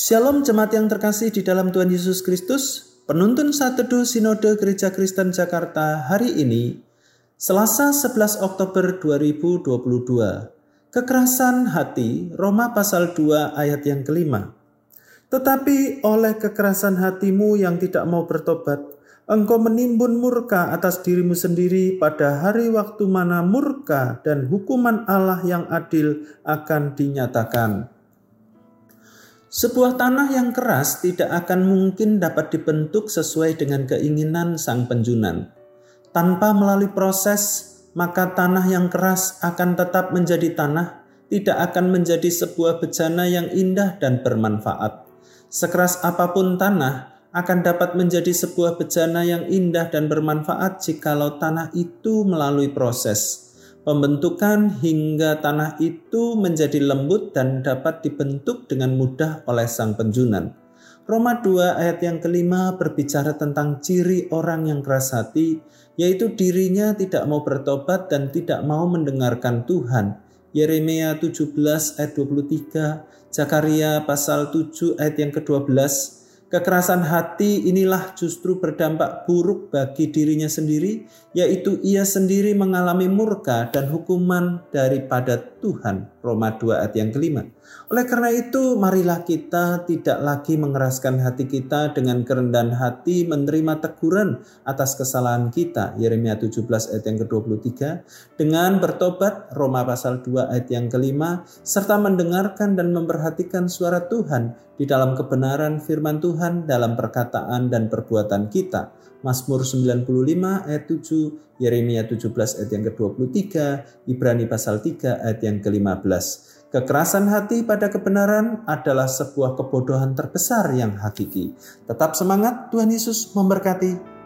Shalom jemaat yang terkasih di dalam Tuhan Yesus Kristus. Penuntun saat teduh Sinode Gereja Kristen Jakarta hari ini, Selasa 11 Oktober 2022. Kekerasan hati, Roma pasal 2 ayat yang kelima. Tetapi oleh kekerasan hatimu yang tidak mau bertobat, engkau menimbun murka atas dirimu sendiri pada hari waktu mana murka dan hukuman Allah yang adil akan dinyatakan. Sebuah tanah yang keras tidak akan mungkin dapat dibentuk sesuai dengan keinginan sang penjunan. Tanpa melalui proses, maka tanah yang keras akan tetap menjadi tanah, tidak akan menjadi sebuah bejana yang indah dan bermanfaat. Sekeras apa pun tanah akan dapat menjadi sebuah bejana yang indah dan bermanfaat jikalau tanah itu melalui proses pembentukan hingga tanah itu menjadi lembut dan dapat dibentuk dengan mudah oleh sang penjunan. Roma 2 ayat yang kelima berbicara tentang ciri orang yang keras hati, yaitu dirinya tidak mau bertobat dan tidak mau mendengarkan Tuhan. Yeremia 17 ayat 23, Zakaria pasal 7 ayat yang ke-12, Kekerasan hati inilah justru berdampak buruk bagi dirinya sendiri, yaitu ia sendiri mengalami murka dan hukuman daripada Tuhan. Roma 2 ayat yang kelima. Oleh karena itu, marilah kita tidak lagi mengeraskan hati kita dengan kerendahan hati menerima teguran atas kesalahan kita. Yeremia 17 ayat yang ke-23. Dengan bertobat, Roma pasal 2 ayat yang kelima, serta mendengarkan dan memperhatikan suara Tuhan di dalam kebenaran firman Tuhan dalam perkataan dan perbuatan kita. Mazmur 95 ayat 7, Yeremia 17 ayat yang ke-23, Ibrani pasal 3 ayat yang ke-15. Kekerasan hati pada kebenaran adalah sebuah kebodohan terbesar yang hakiki. Tetap semangat, Tuhan Yesus memberkati.